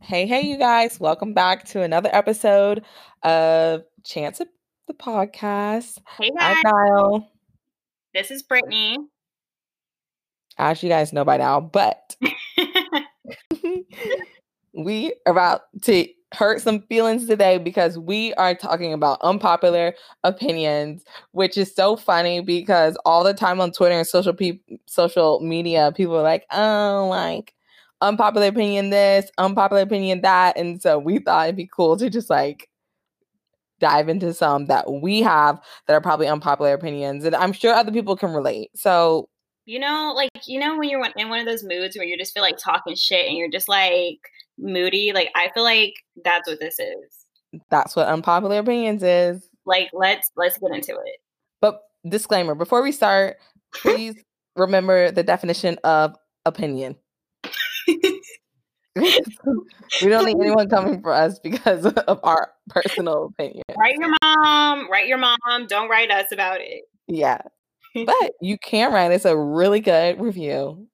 Hey, hey, you guys. Welcome back to another episode of Chance of the Podcast. Hey I'm guys, Kyle, this is Brittany. as you guys know by now, but we are about to hurt some feelings today because we are talking about unpopular opinions, which is so funny because all the time on Twitter and social pe- social media, people are like, oh, like unpopular opinion this, unpopular opinion that. And so we thought it'd be cool to just like dive into some that we have that are probably unpopular opinions. And I'm sure other people can relate. So you know, like you know when you're in one of those moods where you just feel like talking shit and you're just like moody. Like I feel like that's what this is. that's what unpopular opinions is. Like let's let's get into it. But disclaimer before we start, please remember the definition of opinion. we don't need anyone coming for us because of our personal opinion. Write your mom. Write your mom. Don't write us about it. Yeah. But you can write us a really good review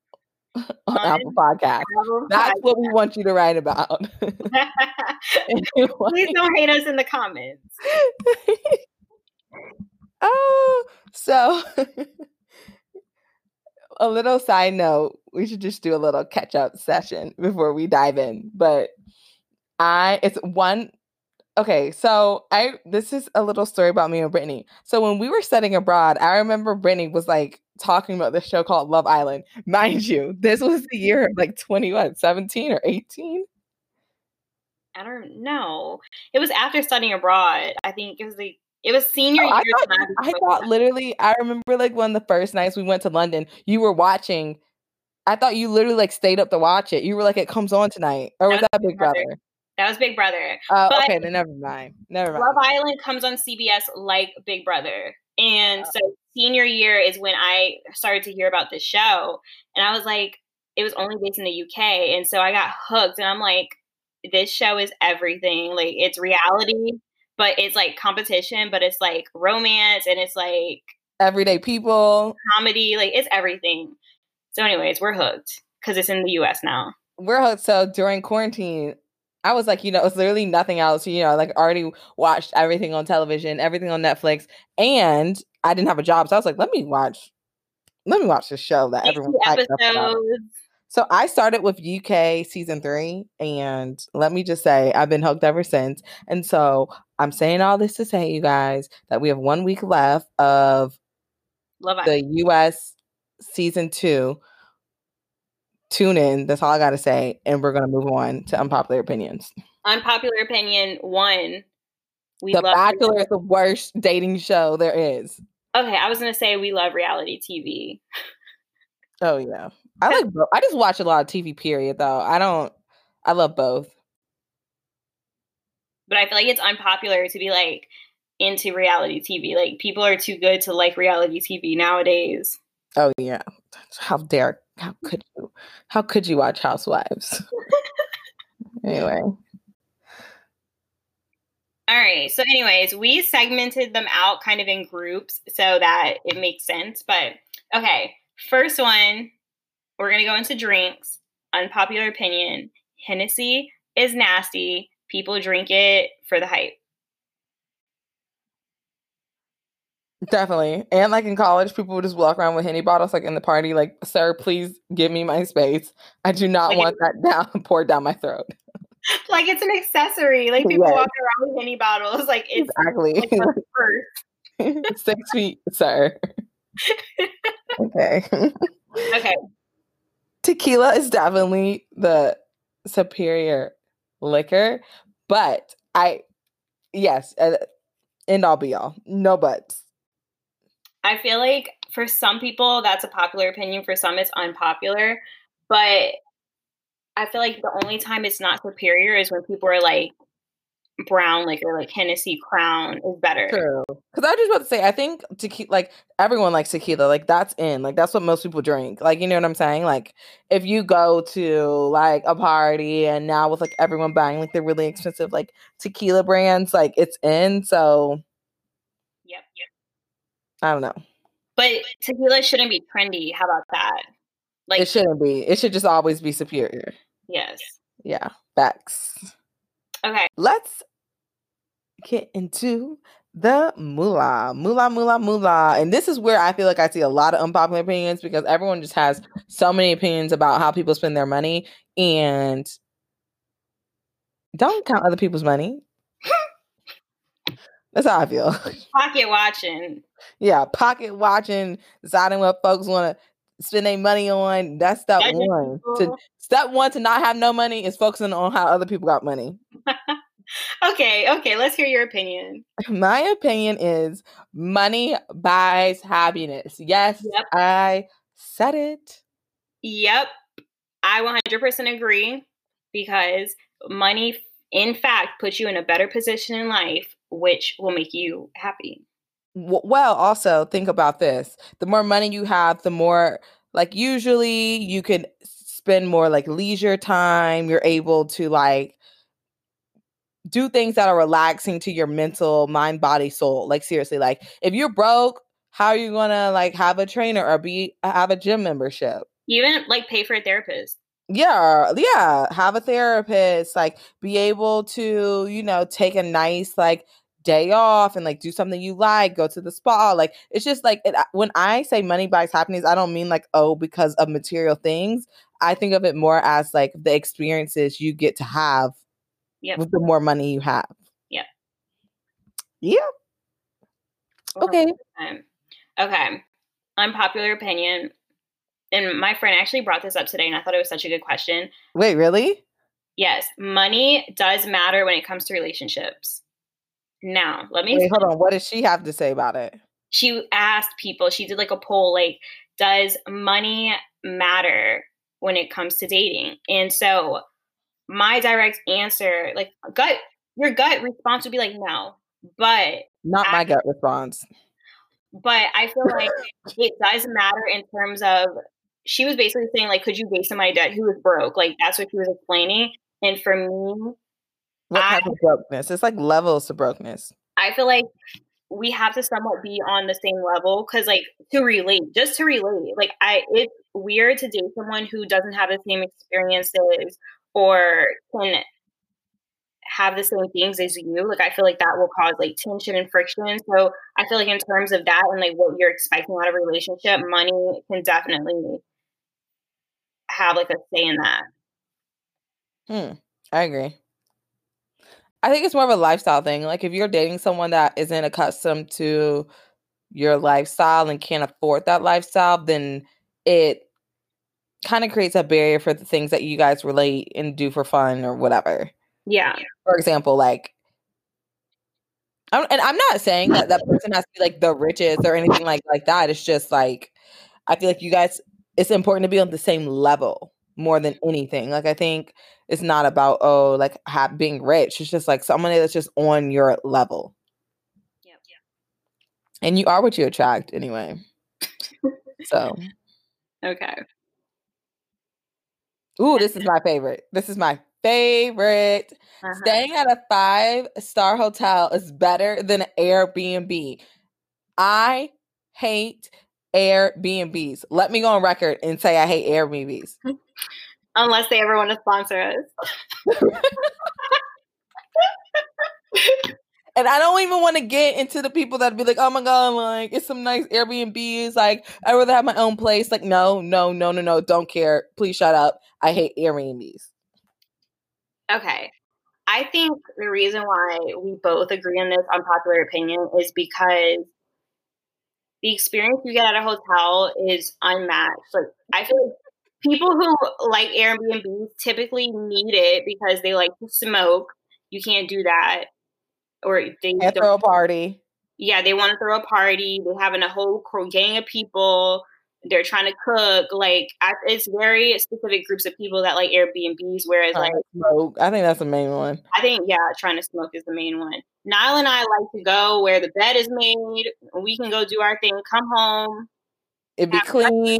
on On Apple Podcast. That's what we want you to write about. Please don't hate us in the comments. oh, so a little side note, we should just do a little catch up session before we dive in. But I, it's one, okay, so I, this is a little story about me and Brittany. So when we were studying abroad, I remember Brittany was like talking about this show called Love Island. Mind you, this was the year of like 20, what, 17 or 18? I don't know. It was after studying abroad. I think it was like it was senior Oh, I year. thought, time I thought literally, I remember like one of the first nights we went to London, you were watching. I thought you literally like stayed up to watch it. You were like, it comes on tonight. Or was That that Big Brother? That was Big Brother. Oh, But- okay, then never mind. Never mind. Love Island comes on CBS like Big Brother. And Oh. so senior year is when I started to hear about this show. And I was like, it was only based in the UK. And so I got hooked and I'm like, this show is everything. Like it's reality, but it's like competition, but it's like romance and it's like Everyday people. comedy. Like it's everything. So, anyways, we're hooked because it's in the US now. We're hooked. So during quarantine, I was like, you know, it's literally nothing else. You know, like already watched everything on television, everything on Netflix, and I didn't have a job, so I was like, let me watch, let me watch this show that 60 everyone's hyped about. episodes. So I started with UK season three, and let me just say, I've been hooked ever since. And so I'm saying all this to say, you guys, that we have one week left of Love the US season two. Tune in. That's all I got to say. And we're going to move on to unpopular opinions. Unpopular opinion one. We the love Bachelor is the worst dating show there is. Okay, I was gonna say we love reality TV. Oh, yeah. I like both. I just watch a lot of TV, period, though. I don't, I love both. but I feel like it's unpopular to be like into reality TV. Like people are too good to like reality TV nowadays. Oh yeah. How dare how could you how could you watch Housewives? anyway. All right. So, anyways, we segmented them out kind of in groups so that it makes sense. But okay, first one, we're gonna go into drinks. Unpopular opinion: Hennessy is nasty. People drink it for the hype. Definitely. And like in college, people would just walk around with henny bottles like in the party, like, sir, please give me my space. I do not Like- want that down poured down my throat. Like it's an accessory. Like people Yes. walk around with henny bottles. Like it's Exactly. like. Six feet, sir. okay. Okay. Tequila is definitely the superior liquor, but I, yes, uh, end all be all. No buts. I feel like for some people that's a popular opinion, for some it's unpopular, but I feel like the only time it's not superior is when people are like brown liquor, like Hennessy Crown is better. True. Because I just about to say, I think tequila, like everyone likes tequila. Like that's in. Like that's what most people drink. Like you know what I'm saying? Like if you go to like a party and now with like everyone buying like the really expensive like tequila brands, like it's in. So Yep, yep. I don't know. But tequila shouldn't be trendy. How about that? Like it shouldn't be. It should just always be superior. yes. Yeah. Facts. Okay. Let's get into the moolah, moolah, moolah, moolah. And this is where I feel like I see a lot of unpopular opinions because everyone just has so many opinions about how people spend their money and don't count other people's money. That's how I feel. Pocket watching. Yeah, pocket watching, deciding what folks want to spend their money on. That's step Judging one. To step one to not have no money is focusing on how other people got money. Okay, okay, let's hear your opinion. My opinion is money buys happiness. Yes, Yep. I said it. Yep. I 100% agree because money, in fact, puts you in a better position in life, which will make you happy. Well, also think about this. The more money you have, the more like usually you can spend more like leisure time. You're able to like do things that are relaxing to your mental mind, body, soul. Like seriously, like if you're broke, how are you gonna like have a trainer or be have a gym membership? Even like pay for a therapist. Yeah, yeah, have a therapist, like be able to, you know, take a nice like day off and like do something you like, go to the spa. Like it's just like it, when I say money buys happiness, I don't mean like oh because of material things. I think of it more as like the experiences you get to have Yep. with the more money you have. Yep. Yeah. Okay. Okay. Unpopular opinion. And my friend actually brought this up today, and I thought it was such a good question. Wait, really? Yes, money does matter when it comes to relationships. Now, let me. Wait, hold on. What does she have to say about it? She asked people, she did like a poll, like, does money matter when it comes to dating? And so my direct answer, like, gut, your gut response would be like, no. But Not my gut response. but I feel like it does matter in terms of she was basically saying like, could you date somebody that who was broke? Like that's what she was explaining. And for me, What I- type of brokenness? It's like levels to brokenness. I feel like we have to somewhat be on the same level because like to relate, just to relate. Like I it's weird to date someone who doesn't have the same experiences or can have the same things as you. Like I feel like that will cause like tension and friction. So I feel like in terms of that and like what you're expecting out of a relationship, money can definitely have like a say in that. Hmm. I agree. I think it's more of a lifestyle thing. Like if you're dating someone that isn't accustomed to your lifestyle and can't afford that lifestyle, then it kind of creates a barrier for the things that you guys relate and do for fun or whatever. Yeah. For example, like I'm, and I'm not saying that that person has to be like the richest or anything like like that. It's just like I feel like you guys. It's important to be on the same level more than anything. Like I think it's not about oh like ha- being rich. It's just like somebody that's just on your level, Yep. and you are what you attract anyway. So, Okay. ooh, this is my favorite. This is my favorite. Uh-huh. Staying at a five star hotel is better than Airbnb. I hate Airbnbs. Let me go on record and say I hate Airbnbs. Unless they ever want to sponsor us. And I don't even want to get into the people that be like, oh my God, like it's some nice Airbnbs. Like I'd rather have my own place. Like, no, no, no, no, no. Don't care. Please shut up. I hate Airbnbs. Okay. I think the reason why we both agree on this unpopular opinion is because the experience you get at a hotel is unmatched. Like I feel like people who like Airbnb typically need it because they like to smoke. You can't do that. Or they throw a party. yeah, they want to throw a party. They're having a whole gang of people. They're trying to cook. Like it's very specific groups of people that like Airbnbs. Whereas like Trying to smoke. I think that's the main one. I think yeah, trying to smoke is the main one. Niall and I like to go where the bed is made. We can go do our thing, come home. It'd be clean.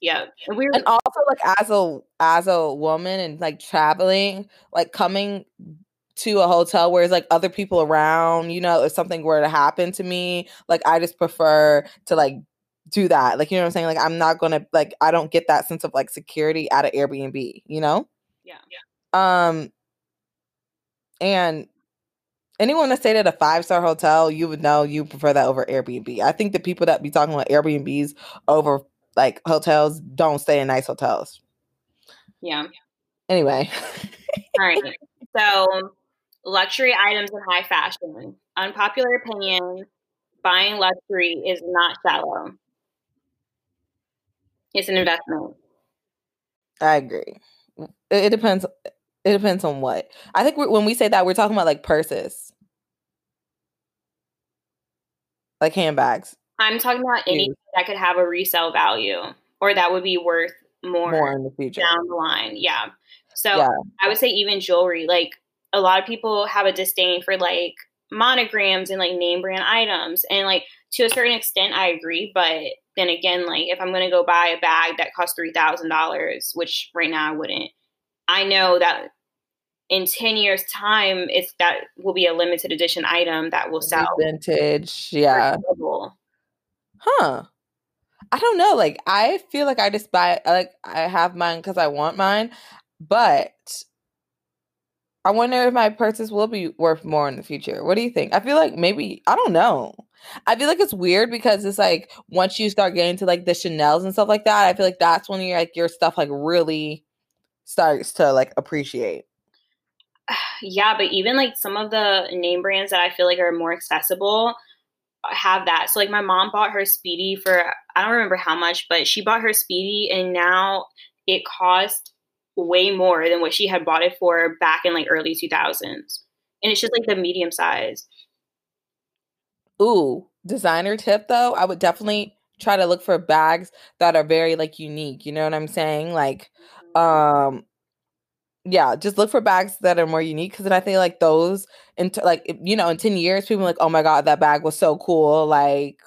Yeah, and we and also like as a as a woman and like traveling like coming to a hotel where there's like other people around you know if something were to happen to me like i just prefer to like do that like you know what i'm saying like i'm not gonna like i don't get that sense of like security at an airbnb you know yeah, yeah. Um, and anyone that stayed at a five star hotel, you would know you prefer that over Airbnb. I think the people that be talking about Airbnbs over like hotels don't stay in nice hotels. Yeah. Anyway. All right. So, luxury items and high fashion. Unpopular opinion buying luxury is not shallow, it's an investment. I agree. It, it depends. It depends on what. I think when we say that, we're talking about like purses, like handbags. I'm talking about anything that could have a resale value or that would be worth more, more in the future down the line. Yeah. So Yeah. I would say even jewelry. Like a lot of people have a disdain for like monograms and like name brand items. And like to a certain extent, I agree. But then again, like if I'm gonna go buy a bag that costs three thousand dollars, which right now I wouldn't, I know that in ten years' time, it's that will be a limited edition item that will sell. vintage. Yeah. Huh. I don't know. Like I feel like I just buy like I have mine because I want mine, but I wonder if my purchase will be worth more in the future. What do you think? I feel like maybe I don't know. I feel like it's weird because it's like once you start getting to like the Chanel's and stuff like that, I feel like that's when you're like your stuff like really starts to like appreciate. yeah, but even like some of the name brands that I feel like are more accessible have that. So like my mom bought her Speedy for I don't remember how much, but she bought her Speedy and now it cost way more than what she had bought it for back in like early 2000s. And it's just like the medium size. Ooh, designer tip though, I would definitely try to look for bags that are very like unique. You know what I'm saying? Like, um, yeah, just look for bags that are more unique because then I think like those, into like you know, in ten years, people are like, oh my god, that bag was so cool. Like,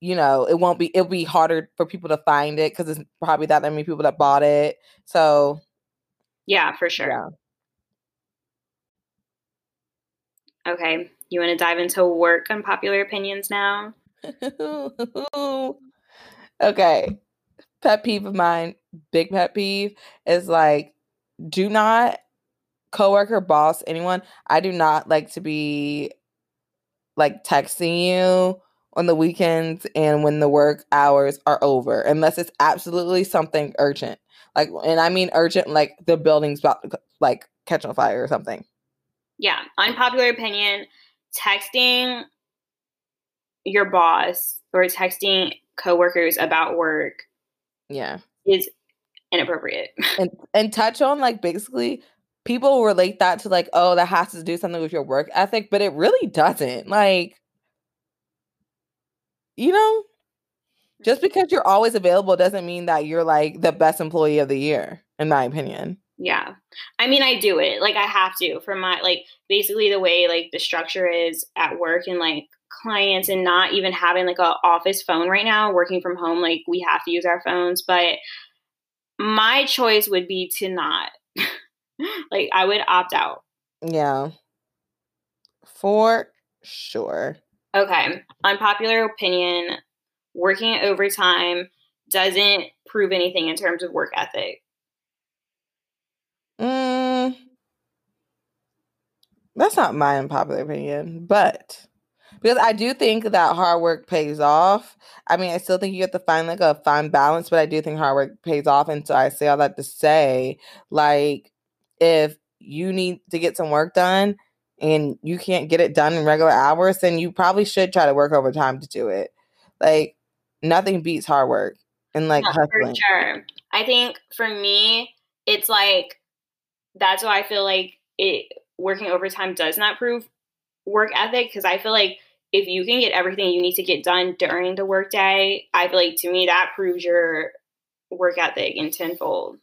you know, it won't be. It'll be harder for people to find it because it's probably that many people that bought it. So Yeah, for sure. yeah, Okay. You want to dive into work unpopular opinions now? okay. Pet peeve of mine, big pet peeve is like, do not coworker, boss, anyone. I do not like to be like texting you on the weekends and when the work hours are over, unless it's absolutely something urgent. Like, and I mean urgent, like the building's about to like catch on fire or something. Yeah. Unpopular opinion texting your boss or texting coworkers about work Yeah. is inappropriate. and and touch on like basically people relate that to like oh that has to do something with your work ethic but it really doesn't like you know just mm-hmm. because you're always available doesn't mean that you're like the best employee of the year in my opinion Yeah. I mean, I do it. Like, I have to for my, like, basically the way, like, the structure is at work and, like, clients and not even having, like, a office phone right now, working from home. Like, we have to use our phones. But my choice would be to not. like, I would opt out. yeah for sure Okay. Unpopular opinion working overtime doesn't prove anything in terms of work ethic. mm, that's not my unpopular opinion but because I do think that hard work pays off. I mean, I still think you have to find like a fine balance, but I do think hard work pays off. And so I say all that to say, like, if you need to get some work done and you can't get it done in regular hours, then you probably should try to work overtime to do it. Like, nothing beats hard work and like Yeah, for hustling. sure. I think for me, it's like that's why I feel like it working overtime does not prove work ethic because I feel like if you can get everything you need to get done during the workday, I feel like to me that proves your work ethic in tenfold.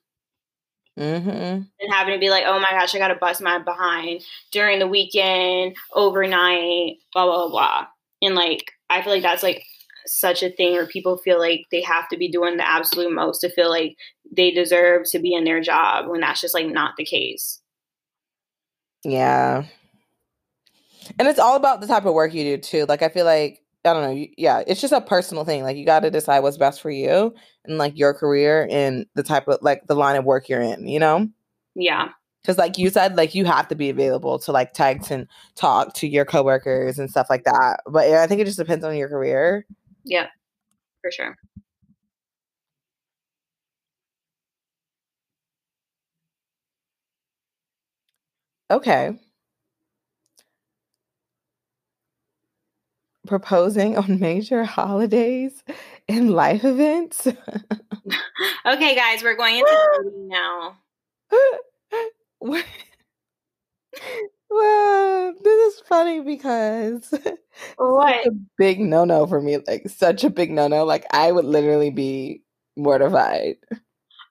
Mm-hmm. And having to be like, oh my gosh, I gotta bust my behind during the weekend, overnight, blah blah blah. blah. And like I feel like that's like such a thing where people feel like they have to be doing the absolute most to feel like they deserve to be in their job when that's just like not the case. Yeah. And it's all about the type of work you do too. Like I feel like I don't know, you, yeah, it's just a personal thing. Like you got to decide what's best for you and like your career and the type of like the line of work you're in, you know? Yeah. Because, like you said, like you have to be available to like text and talk to your coworkers and stuff like that. But yeah, I think it just depends on your career. Yeah, for sure. Okay. Proposing on major holidays and life events. okay, guys, we're going into now. well, this is funny because what a big no no for me. Like such a big no no. Like I would literally be mortified.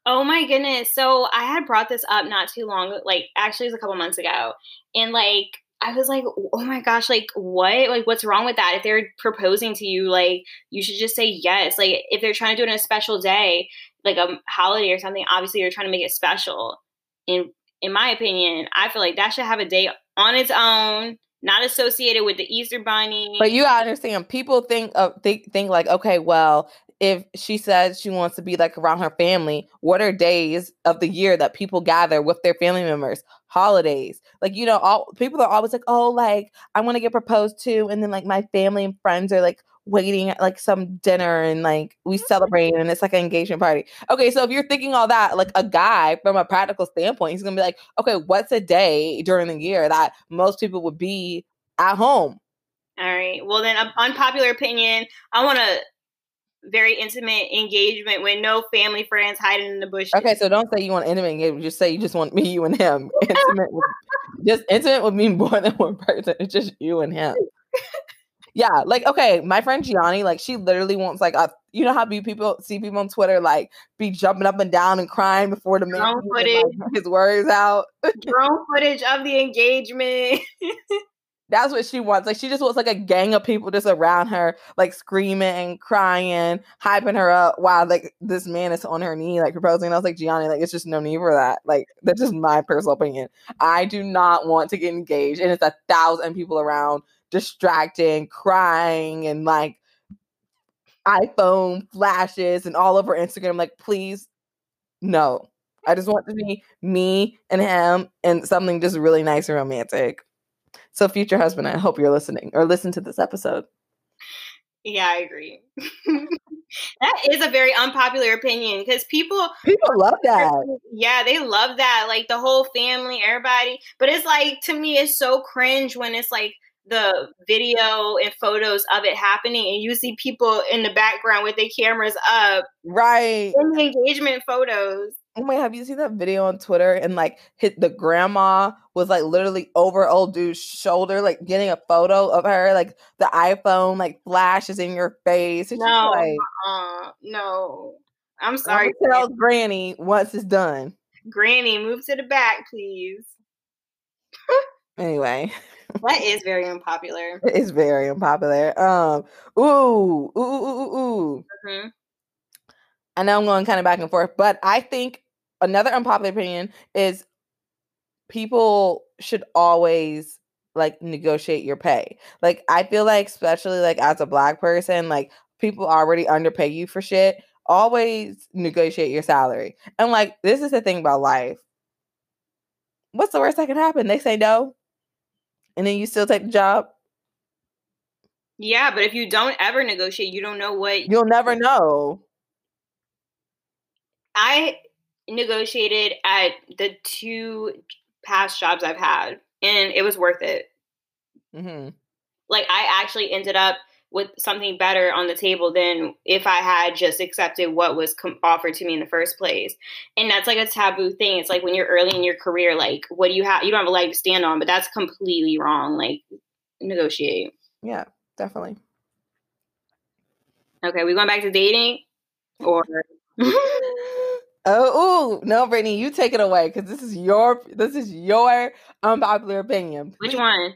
Oh my goodness. So I had brought this up not too long, like actually it was a couple months ago. And like I was like, oh my gosh, like what? Like what's wrong with that? If they're proposing to you, like you should just say yes. Like if they're trying to do it on a special day, like a holiday or something, obviously you're trying to make it special. In in my opinion, I feel like that should have a day on its own, not associated with the Easter bunny. But you understand, people think of think think like, okay, well, if she says she wants to be like around her family, what are days of the year that people gather with their family members? Holidays. Like, you know, all people are always like, oh, like, I want to get proposed to. And then like my family and friends are like waiting at like some dinner and like we celebrate and it's like an engagement party. Okay, so if you're thinking all that, like a guy from a practical standpoint, he's gonna be like, okay, what's a day during the year that most people would be at home? All right. Well, then, um, unpopular opinion. I want to very intimate engagement with no family friends hiding in the bush. Okay, so don't say you want intimate engagement. Just say you just want me, you, and him. Intimate, with, just intimate would mean more than one person. It's just you and him. yeah, like okay, my friend Gianni, like she literally wants like a. You know how be people see people on Twitter like be jumping up and down and crying before the man like, his words out. Drone footage of the engagement. That's what she wants. Like she just wants like a gang of people just around her, like screaming and crying, hyping her up while like this man is on her knee, like proposing. And I was like, Gianni, like it's just no need for that. Like that's just my personal opinion. I do not want to get engaged, and it's a thousand people around, distracting, crying, and like iPhone flashes and all over Instagram. Like, please, no. I just want to be me and him and something just really nice and romantic. So, future husband, I hope you're listening or listen to this episode. Yeah, I agree. that is a very unpopular opinion because people people love that. Yeah, they love that. Like the whole family, everybody. But it's like to me, it's so cringe when it's like the video and photos of it happening and you see people in the background with their cameras up. Right. In the engagement photos. Oh my, have you seen that video on Twitter? And like hit the grandma was like literally over old dude's shoulder, like getting a photo of her, like the iPhone like flashes in your face. It's no, like, uh, no. I'm sorry. I'm tell Granny once it's done. Granny, move to the back, please. anyway. That is very unpopular. It is very unpopular. Um, ooh, ooh, ooh, ooh, ooh. Mm-hmm. I know I'm going kind of back and forth, but I think another unpopular opinion is people should always like negotiate your pay. Like I feel like especially like as a black person, like people already underpay you for shit. Always negotiate your salary. And like this is the thing about life. What's the worst that can happen? They say no. And then you still take the job. Yeah, but if you don't ever negotiate, you don't know what you'll never know. I negotiated at the two past jobs I've had, and it was worth it. Mm-hmm. Like I actually ended up with something better on the table than if I had just accepted what was com- offered to me in the first place. And that's like a taboo thing. It's like when you're early in your career, like what do you have? You don't have a leg to stand on, but that's completely wrong. Like negotiate. Yeah, definitely. Okay, we going back to dating or Oh, ooh, no, Brittany, you take it away because this is your this is your unpopular opinion. Which one?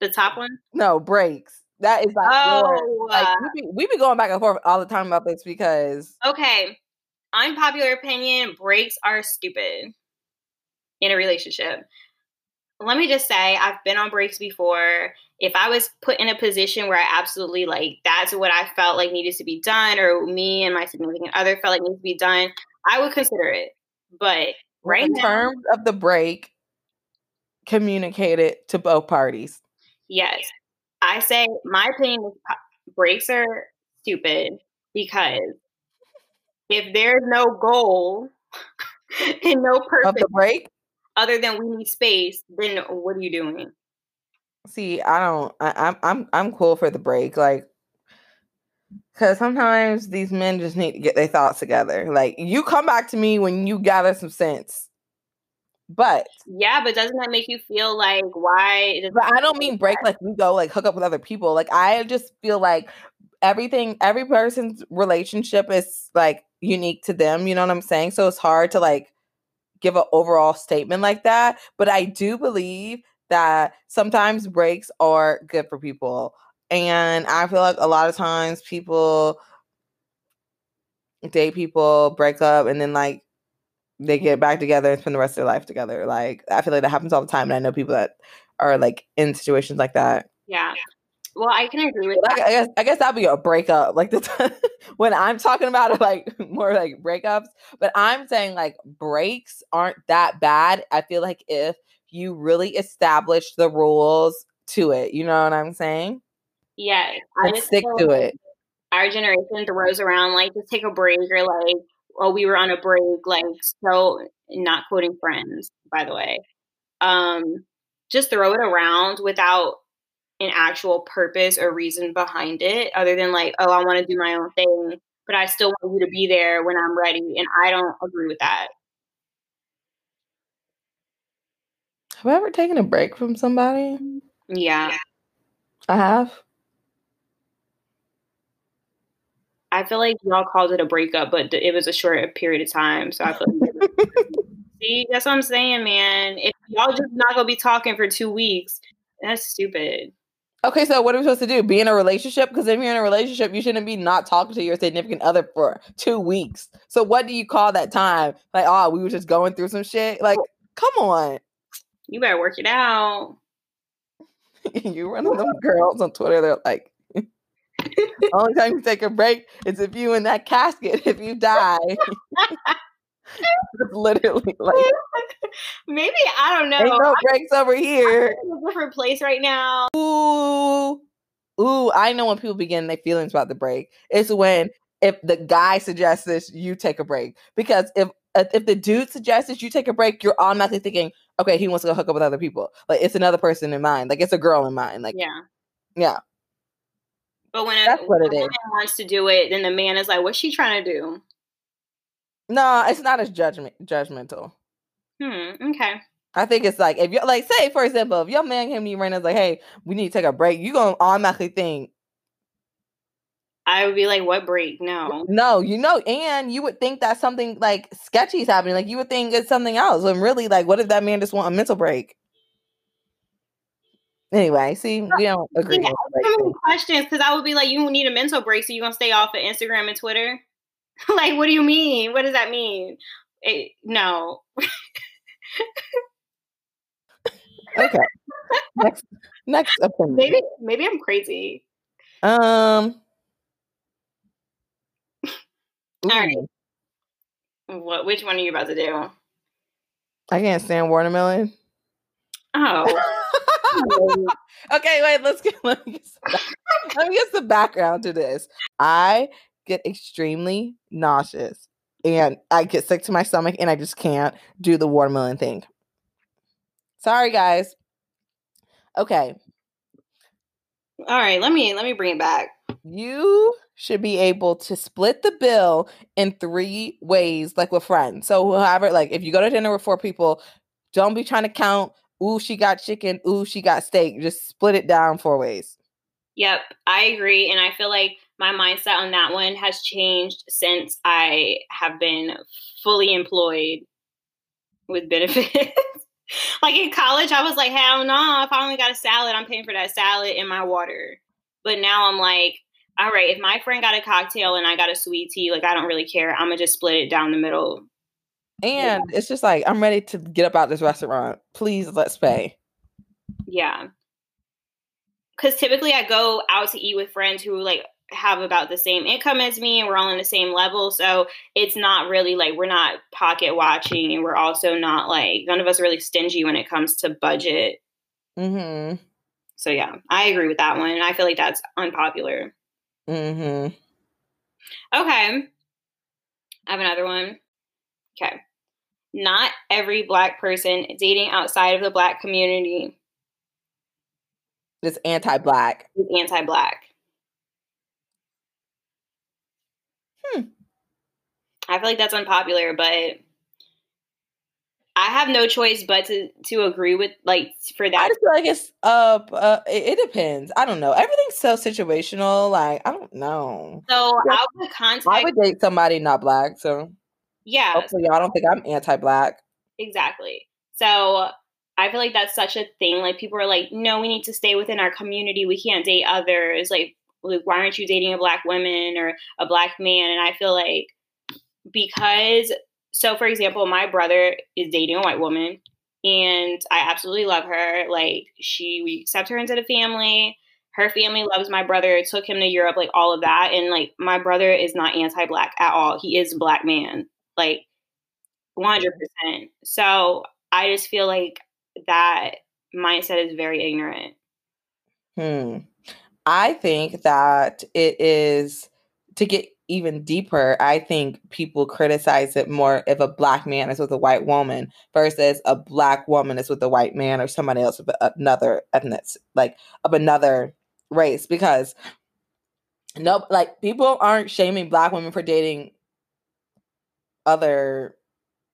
The top one? No, breaks. That is like, oh, like uh we, be, we be going back and forth all the time about this because okay, unpopular opinion: breaks are stupid in a relationship. Let me just say, I've been on breaks before. If I was put in a position where I absolutely like that's what I felt like needed to be done, or me and my significant other felt like needed to be done, I would consider it. But right in now, terms of the break, communicate it to both parties. Yes. I say my opinion is uh, breaks are stupid because if there's no goal and no purpose of the break other than we need space, then what are you doing? See, I don't. I, I'm I'm I'm cool for the break, like, because sometimes these men just need to get their thoughts together. Like, you come back to me when you gather some sense. But yeah, but doesn't that make you feel like why? But I don't mean break like we go like hook up with other people. Like I just feel like everything, every person's relationship is like unique to them. You know what I'm saying? So it's hard to like give an overall statement like that. But I do believe that sometimes breaks are good for people. And I feel like a lot of times people date people, break up, and then like they get back together and spend the rest of their life together. Like I feel like that happens all the time, and I know people that are like in situations like that. Yeah. Well, I can agree with that. I guess I guess that'd be a breakup. Like the t- when I'm talking about it, like more like breakups. But I'm saying like breaks aren't that bad. I feel like if you really establish the rules to it, you know what I'm saying? Yeah, I stick to it. Our generation throws around like just take a break or like oh, we were on a break, like so not quoting friends, by the way. Um, just throw it around without an actual purpose or reason behind it, other than like, oh, I want to do my own thing, but I still want you to be there when I'm ready. And I don't agree with that. Have I ever taken a break from somebody? Yeah. I have. I feel like y'all called it a breakup, but it was a short period of time. So I feel like see, that's what I'm saying, man. If y'all just not gonna be talking for two weeks, that's stupid. Okay, so what are we supposed to do? Be in a relationship? Because if you're in a relationship, you shouldn't be not talking to your significant other for two weeks. So what do you call that time? Like, oh, we were just going through some shit. Like, come on. You better work it out. you run of them girls on Twitter. They're like, only time you take a break is if you in that casket. If you die, it's literally like maybe I don't know. Ain't no breaks over here. a different place right now. Ooh, ooh! I know when people begin their feelings about the break. It's when if the guy suggests this, you take a break. Because if uh, if the dude suggests this, you take a break, you're automatically thinking, okay, he wants to go hook up with other people. Like it's another person in mind. Like it's a girl in mind. Like yeah, yeah. But when That's a, what it is. wants to do it, then the man is like, "What's she trying to do?" No, it's not as judgment judgmental. Hmm. Okay. I think it's like if you like say for example, if your man came to you right now and was like, "Hey, we need to take a break," you gonna automatically think. I would be like, "What break? No, no, you know." And you would think that something like sketchy is happening. Like you would think it's something else. When really, like, what if that man just want a mental break? Anyway, see, we don't agree. Yeah, so questions because I would be like, you need a mental break, so you're gonna stay off of Instagram and Twitter? like, what do you mean? What does that mean? It, no. okay. Next, next opinion. Maybe, maybe I'm crazy. Um. All right. What? Which one are you about to do? I can't stand watermelon. Oh. okay, wait. Let's get let me get, some, let me get some background to this. I get extremely nauseous, and I get sick to my stomach, and I just can't do the watermelon thing. Sorry, guys. Okay. All right. Let me let me bring it back. You should be able to split the bill in three ways, like with friends. So, however, like if you go to dinner with four people, don't be trying to count ooh, she got chicken, ooh, she got steak. Just split it down four ways. Yep, I agree. And I feel like my mindset on that one has changed since I have been fully employed with benefits. like in college, I was like, hell no, if I only got a salad, I'm paying for that salad and my water. But now I'm like, all right, if my friend got a cocktail and I got a sweet tea, like I don't really care. I'm gonna just split it down the middle and yeah. it's just like, I'm ready to get up out this restaurant. Please let's pay. Yeah. Cause typically I go out to eat with friends who like have about the same income as me and we're all on the same level. So it's not really like we're not pocket watching and we're also not like none of us are really stingy when it comes to budget. Mm-hmm. So yeah, I agree with that one. And I feel like that's unpopular. Mm-hmm. Okay. I have another one. Okay. Not every black person dating outside of the black community is anti-black. Is anti-black. Hmm. I feel like that's unpopular, but I have no choice but to to agree with like for that. I just feel like it's uh, uh it, it depends. I don't know. Everything's so situational. Like I don't know. So yeah. I would contact. I would date somebody not black. So yeah. Hopefully, y'all don't think I'm anti-black. Exactly. So I feel like that's such a thing. Like people are like, no, we need to stay within our community. We can't date others. Like, like why aren't you dating a black woman or a black man? And I feel like because so for example, my brother is dating a white woman and I absolutely love her. Like she we accept her into the family. Her family loves my brother, took him to Europe, like all of that. And like my brother is not anti-black at all. He is a black man. Like 100%. So I just feel like that mindset is very ignorant. Hmm. I think that it is to get even deeper. I think people criticize it more if a black man is with a white woman versus a black woman is with a white man or somebody else of another ethnic, like of another race, because no, like people aren't shaming black women for dating other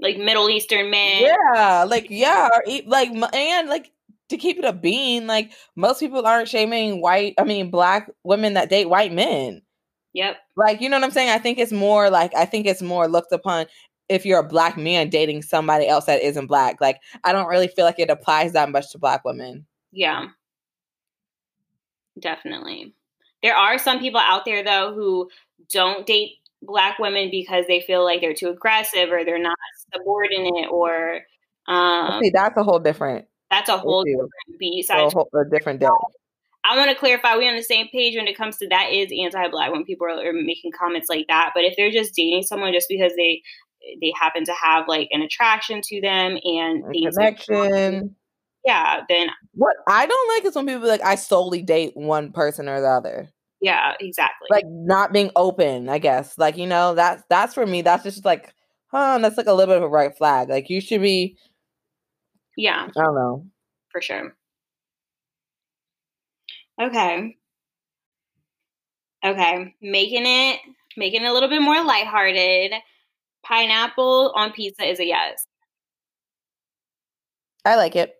like Middle Eastern men. Yeah, like yeah, or like and like to keep it a bean, like most people aren't shaming white, I mean black women that date white men. Yep. Like you know what I'm saying? I think it's more like I think it's more looked upon if you're a black man dating somebody else that isn't black. Like I don't really feel like it applies that much to black women. Yeah. Definitely. There are some people out there though who don't date black women because they feel like they're too aggressive or they're not subordinate or um see that's a whole different that's a whole different beast. A, whole, a different deal. I want to clarify we're on the same page when it comes to that is anti-black when people are, are making comments like that. But if they're just dating someone just because they they happen to have like an attraction to them and a connection. yeah, then what I don't like is when people like I solely date one person or the other. Yeah, exactly. Like not being open, I guess. Like, you know, that's that's for me, that's just like, huh, that's like a little bit of a right flag. Like you should be Yeah. I don't know. For sure. Okay. Okay. Making it making it a little bit more lighthearted. Pineapple on pizza is a yes. I like it.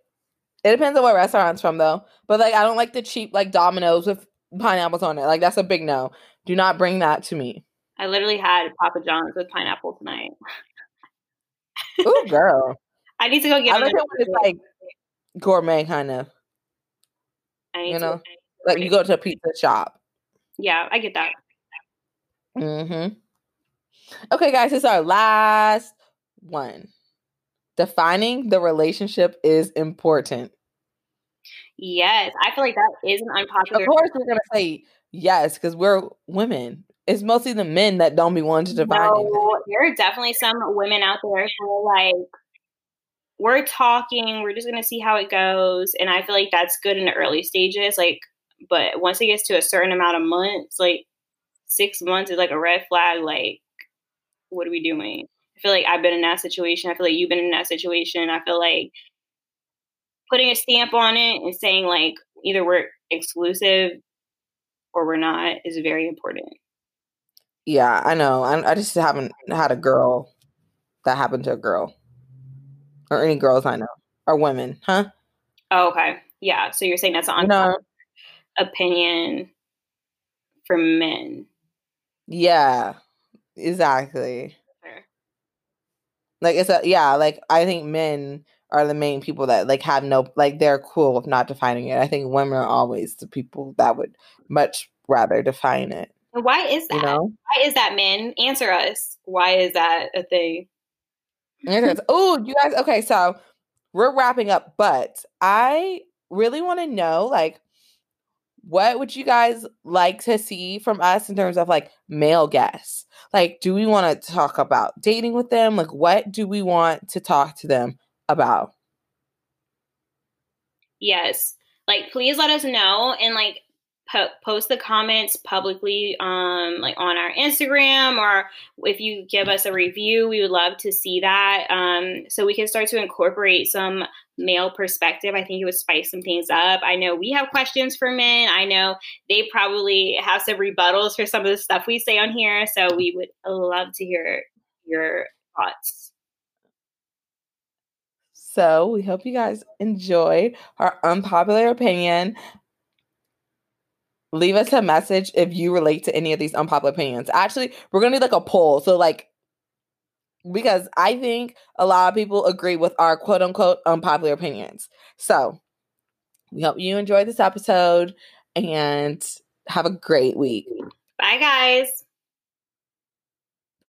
It depends on what restaurant's from though. But like I don't like the cheap like Domino's with pineapples on it. Like that's a big no. Do not bring that to me. I literally had Papa John's with pineapple tonight. Ooh, girl. I need to go get. I like it when it's like gourmet kind of. you know, like you go to a pizza shop. Yeah, I get that. Mm-hmm. Okay, guys, this is our last one. Defining the relationship is important. Yes, I feel like that is an unpopular. Of course, we're gonna say yes because we're women. It's mostly the men that don't be wanting to divide. No, there are definitely some women out there who are like, we're talking, we're just gonna see how it goes, and I feel like that's good in the early stages. Like, but once it gets to a certain amount of months, like six months is like a red flag. Like, what are we doing? I feel like I've been in that situation. I feel like you've been in that situation. I feel like putting a stamp on it and saying like either we're exclusive or we're not is very important. Yeah, I know. I, I just haven't had a girl that happened to a girl or any girls I know or women, huh? Oh, okay. Yeah. So you're saying that's an no. opinion for men. Yeah, exactly. Like it's a yeah, like I think men are the main people that like have no like they're cool with not defining it. I think women are always the people that would much rather define it. Why is that? You know? Why is that, men? Answer us. Why is that a thing? oh, you guys. Okay, so we're wrapping up, but I really want to know, like, what would you guys like to see from us in terms of like male guests? Like, do we want to talk about dating with them? Like, what do we want to talk to them about? Yes. Like, please let us know. And like, po- post the comments publicly um like on our Instagram or if you give us a review we would love to see that um so we can start to incorporate some male perspective I think it would spice some things up I know we have questions for men I know they probably have some rebuttals for some of the stuff we say on here so we would love to hear your thoughts so we hope you guys enjoyed our unpopular opinion leave us a message if you relate to any of these unpopular opinions. Actually, we're gonna do like a poll. So like because I think a lot of people agree with our quote unquote unpopular opinions. So we hope you enjoyed this episode and have a great week. Bye guys.